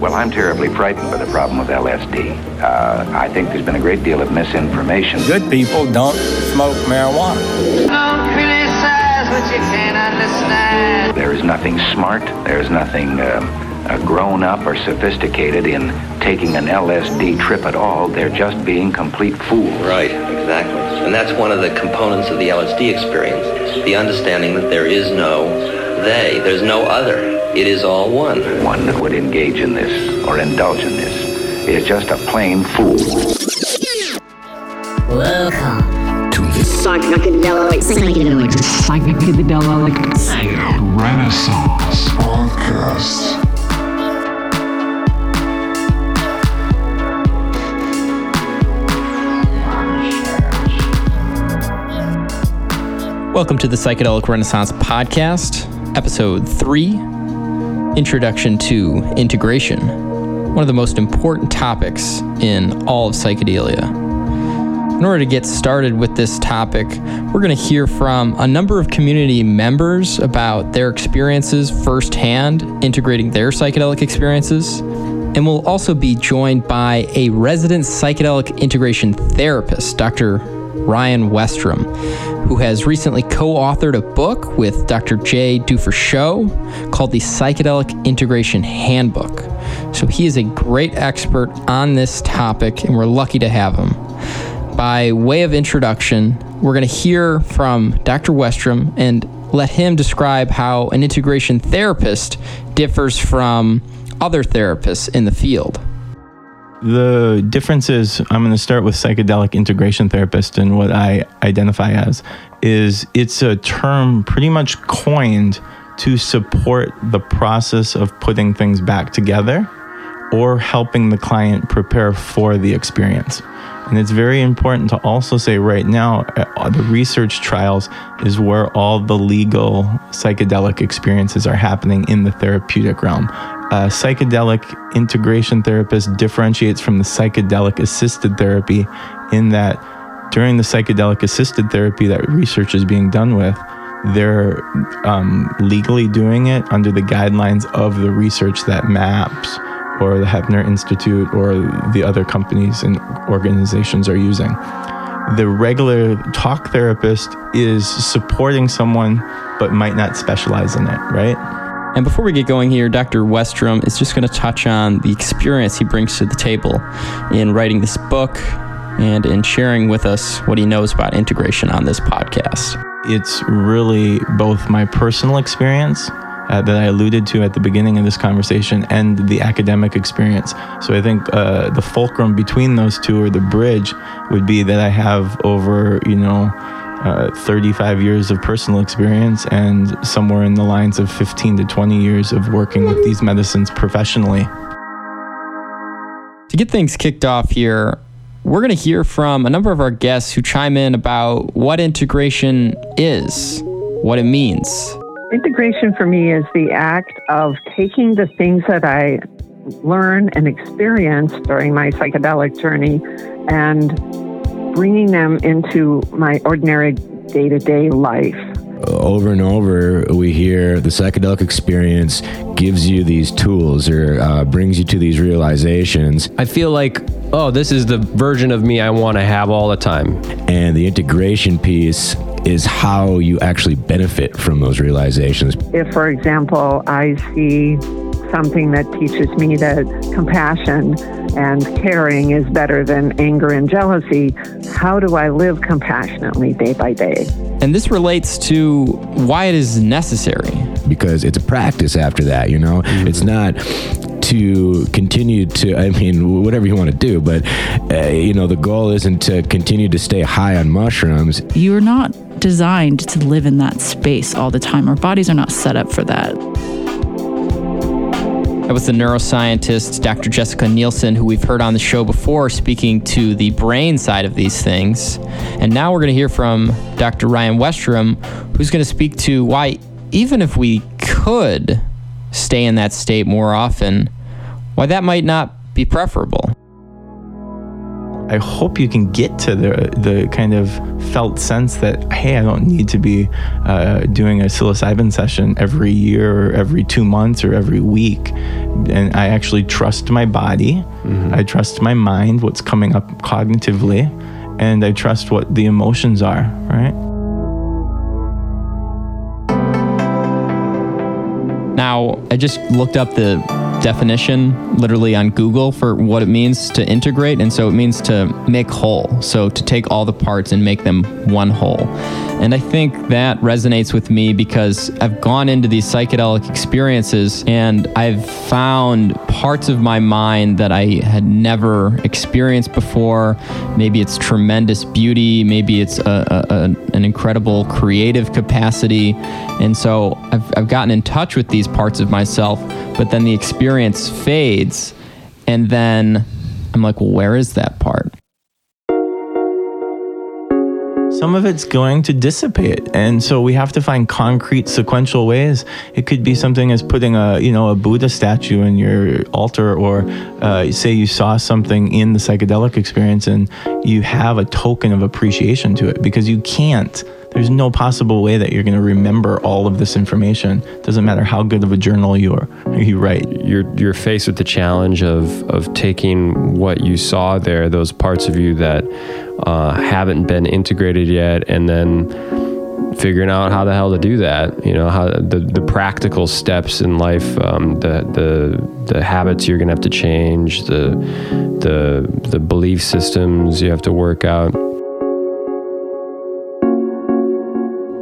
Well, I'm terribly frightened by the problem with LSD. Uh, I think there's been a great deal of misinformation. Good people don't smoke marijuana. Don't criticize what you can't understand. There is nothing smart, there's nothing uh, uh, grown up or sophisticated in taking an LSD trip at all. They're just being complete fools. Right, exactly. And that's one of the components of the LSD experience the understanding that there is no they, there's no other. It is all one. One that would engage in this or indulge in this is just a plain fool. Welcome to the psychedelic psychedelic psychedelic Renaissance podcast. Welcome to the Psychedelic Renaissance Podcast, Episode 3 Introduction to Integration, one of the most important topics in all of psychedelia. In order to get started with this topic, we're going to hear from a number of community members about their experiences firsthand, integrating their psychedelic experiences. And we'll also be joined by a resident psychedelic integration therapist, Dr. Ryan Westrum, who has recently co authored a book with Dr. Jay Dufrechou called the Psychedelic Integration Handbook. So he is a great expert on this topic, and we're lucky to have him. By way of introduction, we're going to hear from Dr. Westrum and let him describe how an integration therapist differs from other therapists in the field. The difference is I'm going to start with psychedelic integration therapist and what I identify as is it's a term pretty much coined to support the process of putting things back together or helping the client prepare for the experience. And it's very important to also say right now, uh, the research trials is where all the legal psychedelic experiences are happening in the therapeutic realm. A psychedelic integration therapist differentiates from the psychedelic assisted therapy in that during the psychedelic assisted therapy that research is being done with, they're um, legally doing it under the guidelines of the research that MAPS or the Heffter Institute or the other companies and organizations are using. The regular talk therapist is supporting someone but might not specialize in it, right? And before we get going here, Dr. Westrum is just going to touch on the experience he brings to the table in writing this book and in sharing with us what he knows about integration on this podcast. It's really both my personal experience uh, that I alluded to at the beginning of this conversation and the academic experience. So I think uh, the fulcrum between those two or the bridge would be that I have over, you know, uh, 35 years of personal experience and somewhere in the lines of 15 to 20 years of working with these medicines professionally. To get things kicked off here, we're going to hear from a number of our guests who chime in about what integration is, what it means. Integration for me is the act of taking the things that I learn and experience during my psychedelic journey and bringing them into my ordinary day to day life. Over and over, we hear the psychedelic experience gives you these tools or uh, brings you to these realizations. I feel like, oh, this is the version of me I want to have all the time. And the integration piece is how you actually benefit from those realizations. If, for example, I see something that teaches me that compassion and caring is better than anger and jealousy, how do I live compassionately day by day? And this relates to why it is necessary. Because it's a practice after that, you know? Mm-hmm. It's not to continue to, I mean, whatever you want to do, but, uh, you know, the goal isn't to continue to stay high on mushrooms. You're not designed to live in that space all the time. Our bodies are not set up for that. That was the neuroscientist Dr. Jessica Nielson, who we've heard on the show before, speaking to the brain side of these things. And now we're going to hear from Dr. Ryan Westrum, who's going to speak to why, even if we could stay in that state more often, why that might not be preferable. I hope you can get to the the kind of felt sense that hey, I don't need to be uh, doing a psilocybin session every year or every two months or every week, and I actually trust my body, I trust my mind, what's coming up cognitively, and I trust what the emotions are. Right. Now, I just looked up the definition literally on Google for what it means to integrate. And so it means to make whole. So to take all the parts and make them one whole. And I think that resonates with me because I've gone into these psychedelic experiences and I've found parts of my mind that I had never experienced before. Maybe it's tremendous beauty, maybe it's a, a, an incredible creative capacity. And so I've, I've gotten in touch with these parts of myself, but then the experience fades. And then I'm like, well, where is that part? Some of it's going to dissipate. And so we have to find concrete sequential ways. It could be something as putting a you know a buddha statue in your altar or uh, say you saw something in the psychedelic experience and you have a token of appreciation to it because you can't there's no possible way that you're going to remember all of this information. Doesn't matter how good of a journal you are you write. You're you're faced with the challenge of of taking what you saw there those parts of you that uh, haven't been integrated yet and then figuring out how the hell to do that. You know how the, the practical steps in life um, the, the the habits you're gonna have to change the the the belief systems you have to work out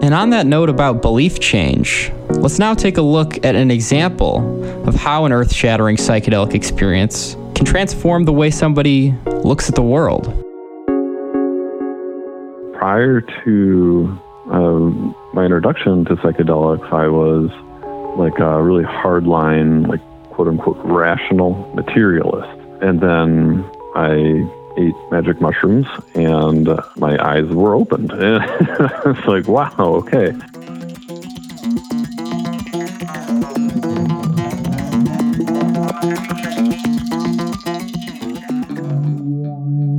And on that note about belief change, let's now take a look at an example of how an earth shattering psychedelic experience can transform the way somebody looks at the world. Prior to um, my introduction to psychedelics, I was like a really hardline, like quote unquote, rational materialist. And then I ate magic mushrooms and my eyes were opened. it's like, wow, okay.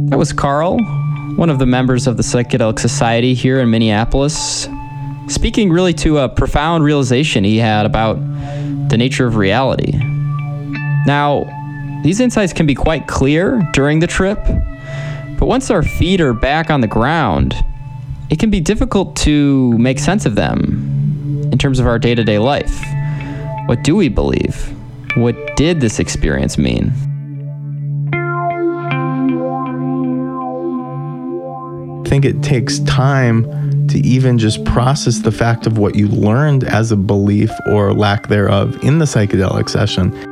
That was Carl, one of the members of the Psychedelic Society here in Minneapolis, speaking really to a profound realization he had about the nature of reality. Now, these insights can be quite clear during the trip, but once our feet are back on the ground, it can be difficult to make sense of them in terms of our day to day life. What do we believe? What did this experience mean? I think it takes time to even just process the fact of what you learned as a belief or lack thereof in the psychedelic session.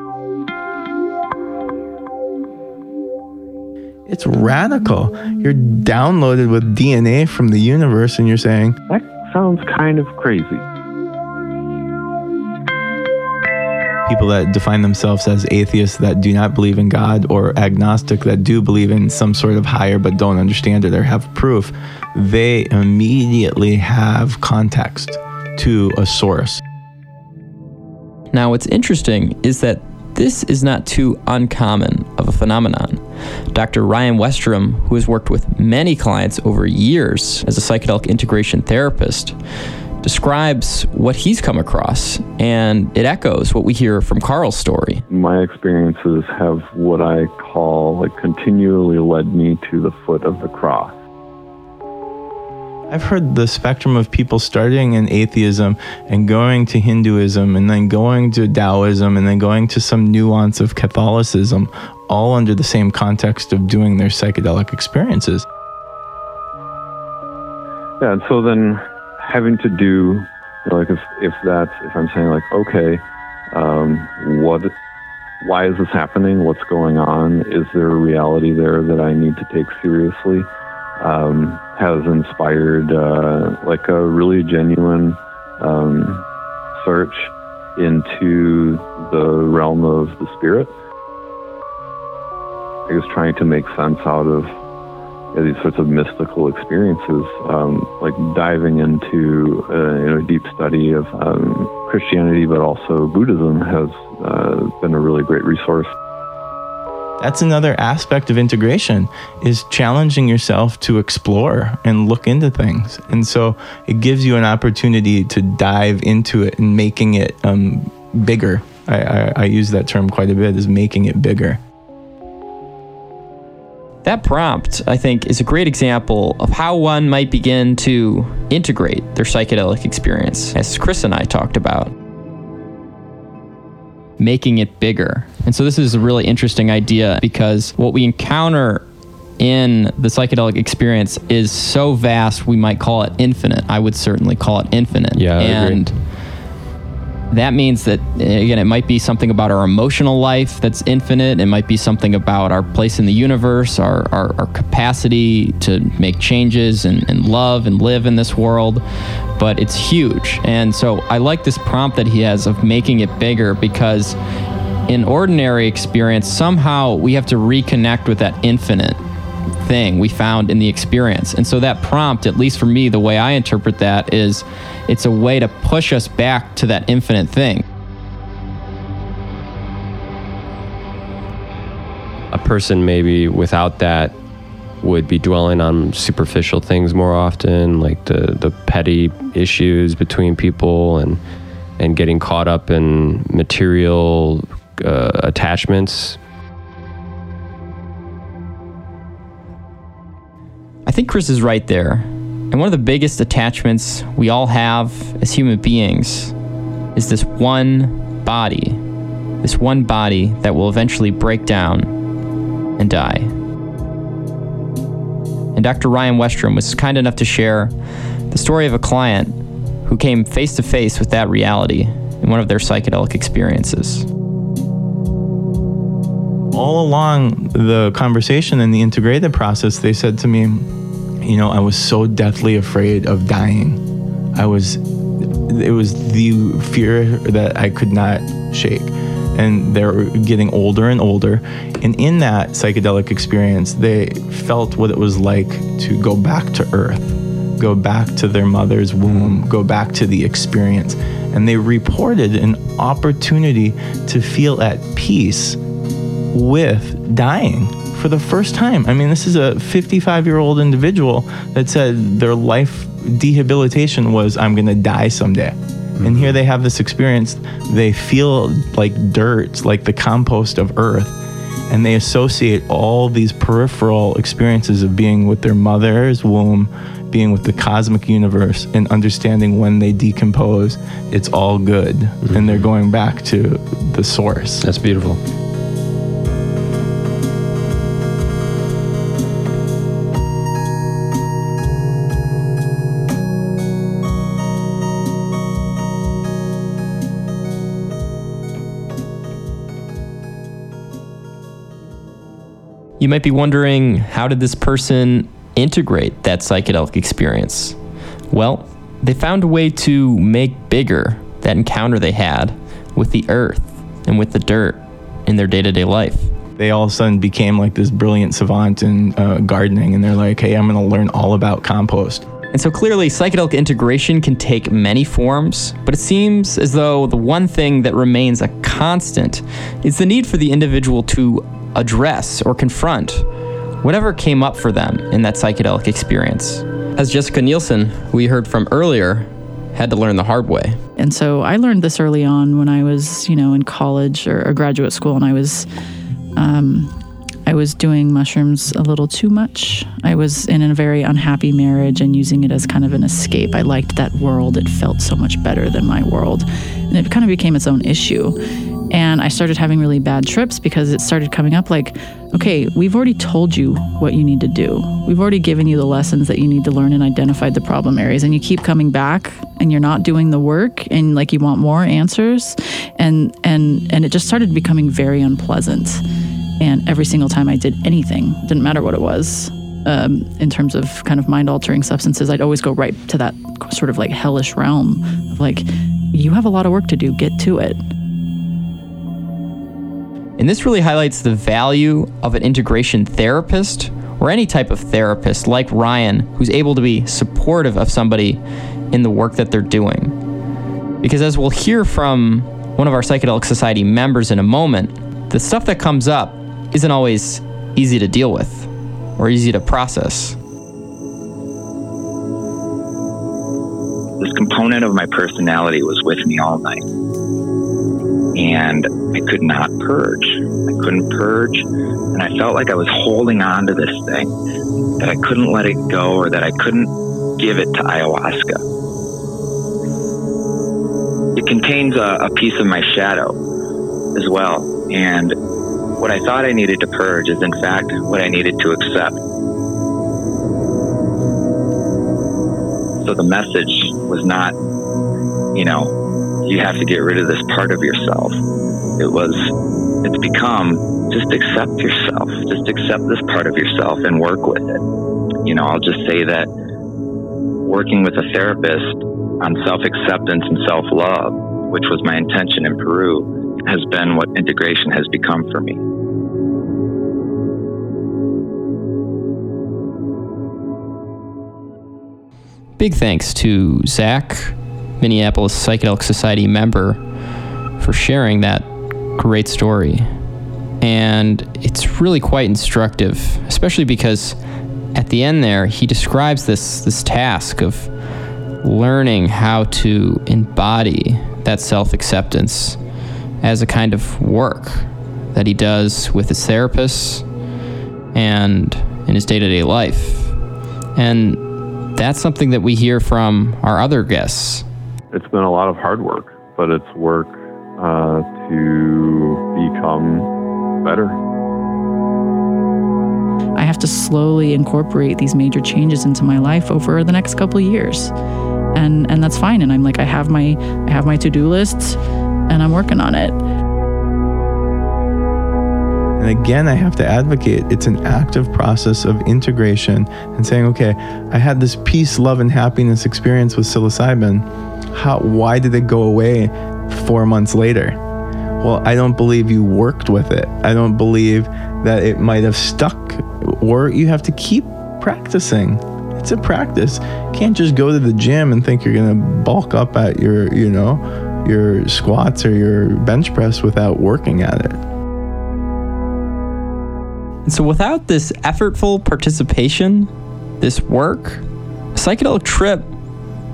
It's radical. You're downloaded with DNA from the universe and you're saying, That sounds kind of crazy. people that define themselves as atheists that do not believe in God or agnostic that do believe in some sort of higher but don't understand it or have proof, they immediately have context to a source. Now, what's interesting is that this is not too uncommon of a phenomenon. Dr. Ryan Westrum, who has worked with many clients over years as a psychedelic integration therapist, describes what he's come across, and it echoes what we hear from Carl's story. My experiences have what I call like continually led me to the foot of the cross. I've heard the spectrum of people starting in atheism and going to Hinduism and then going to Taoism and then going to some nuance of Catholicism, all under the same context of doing their psychedelic experiences. Yeah, and so then having to do, like if if that's if I'm saying like, okay, um, what, why is this happening? What's going on? Is there a reality there that I need to take seriously? Um, has inspired uh, like a really genuine um, search into the realm of the spirit. I was trying to make sense out of these sorts of mystical experiences, um, like diving into uh, you know, deep study of um, Christianity, but also Buddhism has uh, been a really great resource. that's another aspect of integration is challenging yourself to explore and look into things. And so it gives you an opportunity to dive into it and making it um, bigger. I, I, I use that term quite a bit is making it bigger That prompt, I think, is a great example of how one might begin to integrate their psychedelic experience, as Chris and I talked about. Making it bigger. And so, this is a really interesting idea because what we encounter in the psychedelic experience is so vast, we might call it infinite. I would certainly call it infinite. Yeah, I agree. That means that again it might be something about our emotional life that's infinite. It might be something about our place in the universe our, our, our capacity to make changes and, and love and live in this world. But it's huge. And so i like this prompt that he has of making it bigger because in ordinary experience somehow we have to reconnect with that infinite thing we found in the experience. And so that prompt, at least for me, the way I interpret that is it's a way to push us back to that infinite thing. a person maybe without that would be dwelling on superficial things more often, like the, the petty issues between people and and getting caught up in material uh, attachments. I think Chris is right there. And one of the biggest attachments we all have as human beings is this one body, this one body that will eventually break down and die. And Dr. Ryan Westrum was kind enough to share the story of a client who came face to face with that reality in one of their psychedelic experiences. All along the conversation and the integrated process, they said to me, you know, I was so deathly afraid of dying. I was, it was the fear that I could not shake. And they're getting older and older. And in that psychedelic experience, they felt what it was like to go back to earth, go back to their mother's womb, go back to the experience. And they reported an opportunity to feel at peace with dying for the first time. I mean, this is a 55 year old individual that said their life dehabilitation was, I'm going to die someday. And here they have this experience. They feel like dirt, like the compost of earth. And they associate all these peripheral experiences of being with their mother's womb, being with the cosmic universe, and understanding when they decompose, it's all good. And they're mm-hmm. going back to the source. That's beautiful. You might be wondering how did this person integrate that psychedelic experience? Well, they found a way to make bigger that encounter they had with the earth and with the dirt in their day to day life. they all of a sudden became like this brilliant savant in uh, gardening and they're like hey i'm going to learn all about compost And so clearly, psychedelic integration can take many forms, but it seems as though the one thing that remains a constant is the need for the individual to address or confront whatever came up for them in that psychedelic experience. As Jessica Nielson, we heard from earlier, had to learn the hard way. And so I learned this early on when I was, you know, in college or, or graduate school, and I was, um, I was doing mushrooms a little too much. I was in a very unhappy marriage and using it as kind of an escape. I liked that world; it felt so much better than my world, and it kind of became its own issue. And I started having really bad trips because it started coming up like, okay, we've already told you what you need to do. We've already given you the lessons that you need to learn and identified the problem areas. And you keep coming back and you're not doing the work and like you want more answers. And and and it just started becoming very unpleasant. And every single time I did anything, didn't matter what it was, um, in terms of kind of mind altering substances, I'd always go right to that sort of like hellish realm of like, you have a lot of work to do, get to it. And this really highlights the value of an integration therapist or any type of therapist like Ryan who's able to be supportive of somebody in the work that they're doing. Because as we'll hear from one of our Psychedelic Society members in a moment, the stuff that comes up isn't always easy to deal with or easy to process. This component of my personality was with me all night. And I could not purge. I couldn't purge. And I felt like I was holding on to this thing, that I couldn't let it go or that I couldn't give it to ayahuasca. It contains a, a piece of my shadow as well. And what I thought I needed to purge is, in fact, what I needed to accept. So the message was not, you know, you have to get rid of this part of yourself. It was, it's become just accept yourself, just accept this part of yourself and work with it. You know, I'll just say that working with a therapist on self acceptance and self love, which was my intention in Peru, has been what integration has become for me. Big thanks to Zach, Minneapolis Psychedelic Society member, for sharing that great story. And it's really quite instructive, especially because at the end there, he describes this, this task of learning how to embody that self acceptance as a kind of work that he does with his therapists and in his day to day life. And that's something that we hear from our other guests. It's been a lot of hard work, but it's work uh, to become better. I have to slowly incorporate these major changes into my life over the next couple of years. And and that's fine and I'm like I have my I have my to-do lists and I'm working on it. And again, I have to advocate it's an active process of integration and saying, okay, I had this peace, love, and happiness experience with psilocybin. How, why did it go away four months later? Well, I don't believe you worked with it. I don't believe that it might have stuck, or you have to keep practicing. It's a practice. You can't just go to the gym and think you're going to bulk up at your, you know, your squats or your bench press without working at it. And so, without this effortful participation, this work, a psychedelic trip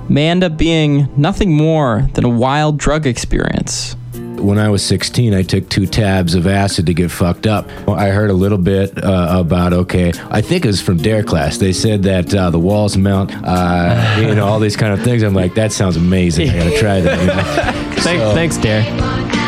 may end up being nothing more than a wild drug experience. When I was 16, I took two tabs of acid to get fucked up. I heard a little bit uh, about, okay, I think it was from Dare class. They said that uh, the walls melt, uh, you know, all these kind of things. I'm like, that sounds amazing. I gotta try that. You know? Thanks, So- thanks, Dare.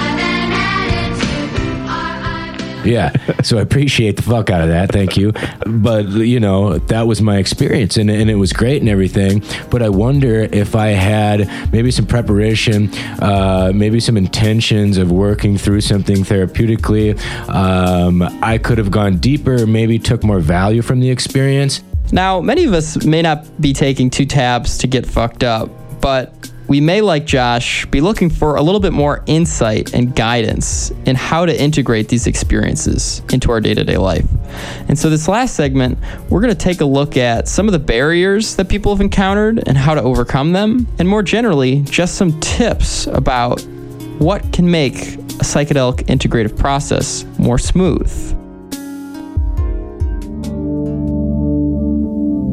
Yeah. So I appreciate the fuck out of that. Thank you. But, you know, that was my experience and, and it was great and everything. But I wonder if I had maybe some preparation, uh, maybe some intentions of working through something therapeutically, um, I could have gone deeper, maybe took more value from the experience. Now, many of us may not be taking two tabs to get fucked up, but we may, like Josh, be looking for a little bit more insight and guidance in how to integrate these experiences into our day to day life. And so, this last segment, we're going to take a look at some of the barriers that people have encountered and how to overcome them, and more generally, just some tips about what can make a psychedelic integrative process more smooth.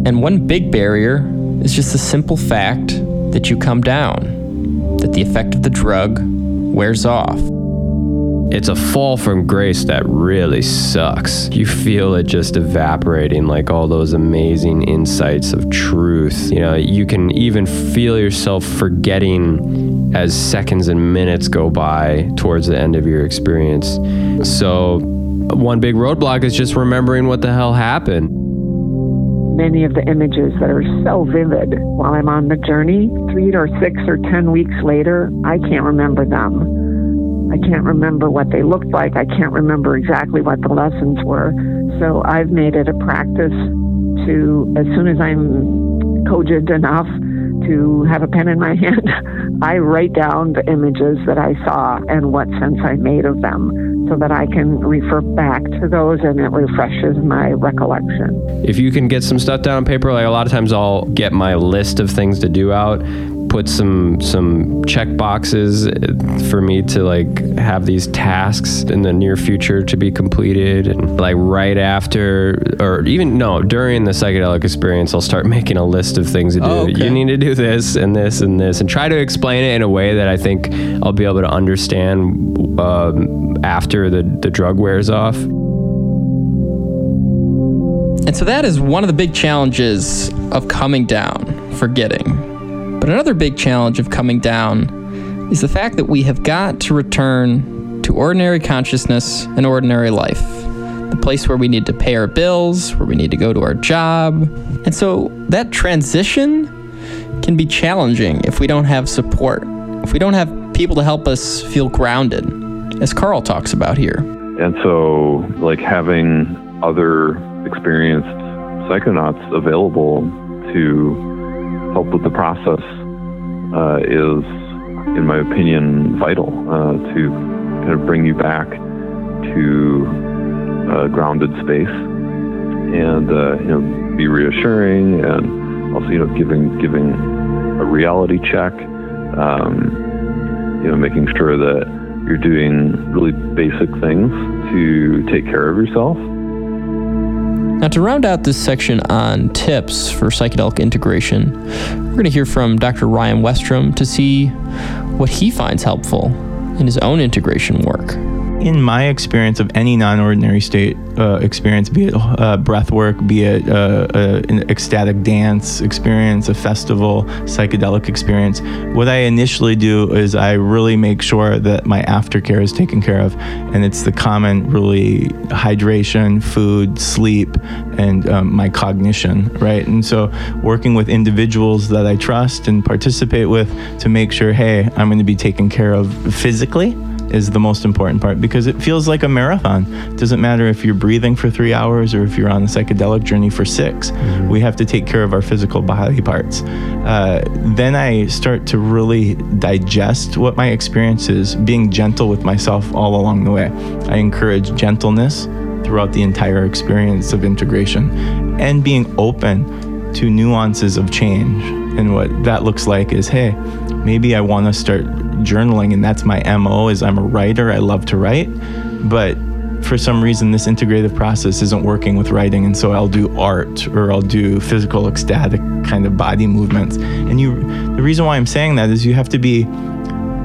And one big barrier is just the simple fact that you come down, that the effect of the drug wears off. It's a fall from grace that really sucks. You feel it just evaporating, like all those amazing insights of truth. You know, you can even feel yourself forgetting as seconds and minutes go by towards the end of your experience. So, one big roadblock is just remembering what the hell happened. Many of the images that are so vivid while I'm on the journey, three or six or ten weeks later, I can't remember them. I can't remember what they looked like. I can't remember exactly what the lessons were. So I've made it a practice to, as soon as I'm cogent enough to have a pen in my hand, I write down the images that I saw and what sense I made of them so that I can refer back to those and it refreshes my recollection. If you can get some stuff down on paper, like a lot of times I'll get my list of things to do out, put some some check boxes for me to like have these tasks in the near future to be completed and like right after or even no during the psychedelic experience I'll start making a list of things to do. Oh, okay. You need to do this and this and this and try to explain it in a way that I think I'll be able to understand um, after the, the drug wears off. And so that is one of the big challenges of coming down, forgetting. But another big challenge of coming down is the fact that we have got to return to ordinary consciousness and ordinary life. The place where we need to pay our bills, where we need to go to our job. And so that transition can be challenging if we don't have support, if we don't have people to help us feel grounded, as Carl talks about here. And so, like having other experienced psychonauts available to help with the process uh, is, in my opinion, vital uh, to kind of bring you back to a grounded space and uh, you know be reassuring and also you know giving giving a reality check. Um, you know, making sure that you're doing really basic things to take care of yourself. Now, to round out this section on tips for psychedelic integration, we're going to hear from Dr. Ryan Westrum to see what he finds helpful in his own integration work. In my experience of any non-ordinary state uh, experience, be it uh, breath work, be it uh, uh, an ecstatic dance experience, a festival, psychedelic experience, what I initially do is I really make sure that my aftercare is taken care of, and it's the common really hydration, food, sleep, and um, my cognition, right? And so working with individuals that I trust and participate with to make sure, hey, I'm going to be taken care of physically is the most important part because it feels like a marathon. It doesn't matter if you're breathing for three hours or if you're on a psychedelic journey for 6 We have to take care of our physical body parts. Uh, then I start to really digest what my experience is, being gentle with myself all along the way. I encourage gentleness throughout the entire experience of integration and being open to nuances of change. And what that looks like is hey, maybe I want to start journaling and that's my MO is I'm a writer, I love to write, but for some reason this integrative process isn't working with writing and so I'll do art or I'll do physical ecstatic kind of body movements. And you the reason why I'm saying that is you have to be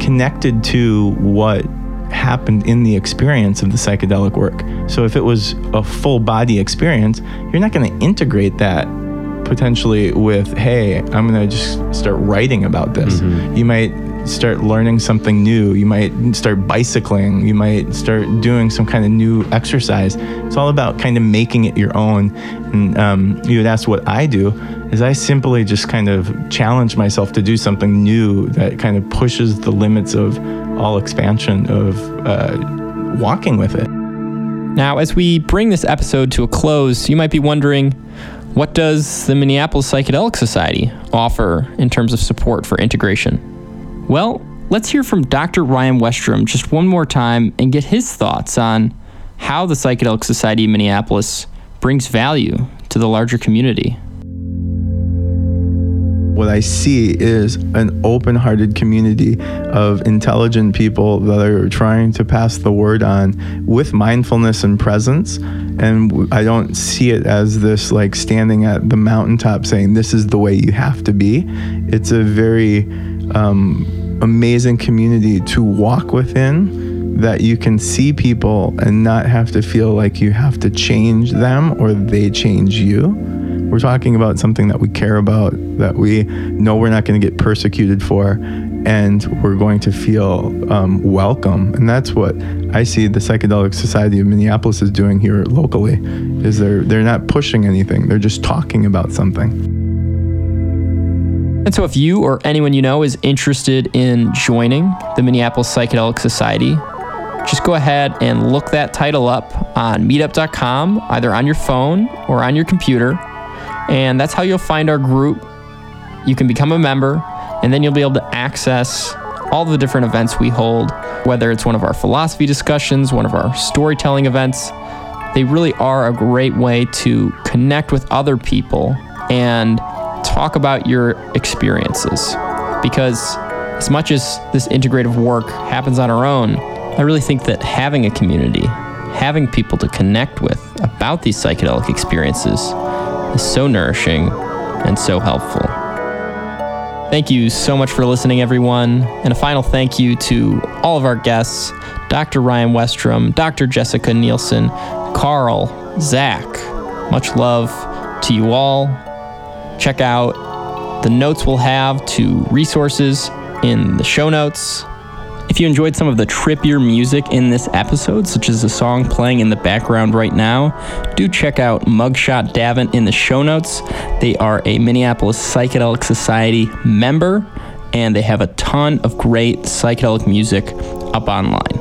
connected to what happened in the experience of the psychedelic work. So if it was a full body experience, you're not going to integrate that potentially with, hey, I'm going to just start writing about this. You might start learning something new. You might start bicycling. You might start doing some kind of new exercise. It's all about kind of making it your own. And um, you would ask what I do is I simply just kind of challenge myself to do something new that kind of pushes the limits of all expansion of uh, walking with it. Now, as we bring this episode to a close, you might be wondering what does the Minneapolis Psychedelic Society offer in terms of support for integration? Well, let's hear from Dr. Ryan Westrum just one more time and get his thoughts on how the Psychedelic Society of Minneapolis brings value to the larger community. What I see is an open hearted community of intelligent people that are trying to pass the word on with mindfulness and presence. And I don't see it as this like standing at the mountaintop saying, this is the way you have to be. It's a very um, amazing community to walk within that you can see people and not have to feel like you have to change them or they change you. We're talking about something that we care about, that we know we're not going to get persecuted for, and we're going to feel um, welcome. And that's what I see the Psychedelic Society of Minneapolis is doing here locally. Is they're they're not pushing anything; they're just talking about something. And so, if you or anyone you know is interested in joining the Minneapolis Psychedelic Society, just go ahead and look that title up on meetup.com, either on your phone or on your computer. And that's how you'll find our group. You can become a member, and then you'll be able to access all the different events we hold, whether it's one of our philosophy discussions, one of our storytelling events. They really are a great way to connect with other people and talk about your experiences. Because as much as this integrative work happens on our own, I really think that having a community, having people to connect with about these psychedelic experiences is so nourishing and so helpful. Thank you so much for listening, everyone. And a final thank you to all of our guests Dr. Ryan Westrum, Dr. Jessica Nielson, Carl, Zach. Much love to you all. Check out the notes we'll have to resources in the show notes. If you enjoyed some of the trippier music in this episode, such as the song playing in the background right now, do check out Mugshot Davin in the show notes. They are a Minneapolis Psychedelic Society member, and they have a ton of great psychedelic music up online.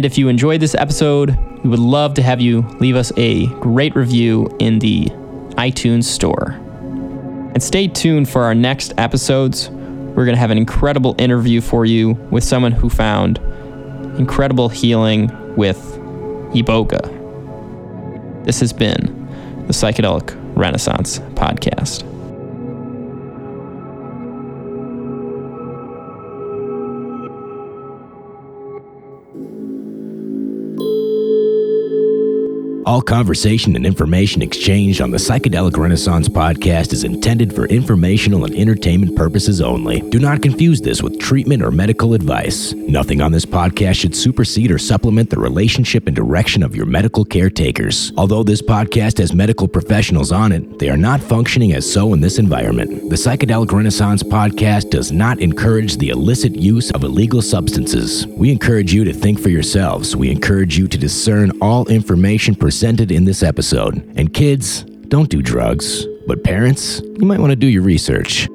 And if you enjoyed this episode, we would love to have you leave us a great review in the iTunes store. And stay tuned for our next episodes. We're going to have an incredible interview for you with someone who found incredible healing with Iboga. This has been the Psychedelic Renaissance Podcast. All conversation and information exchanged on the Psychedelic Renaissance podcast is intended for informational and entertainment purposes only. Do not confuse this with treatment or medical advice. Nothing on this podcast should supersede or supplement the relationship and direction of your medical caretakers. Although this podcast has medical professionals on it, they are not functioning as so in this environment. The Psychedelic Renaissance podcast does not encourage the illicit use of illegal substances. We encourage you to think for yourselves. We encourage you to discern all information presented in this episode. And kids, don't do drugs. But parents, you might want to do your research.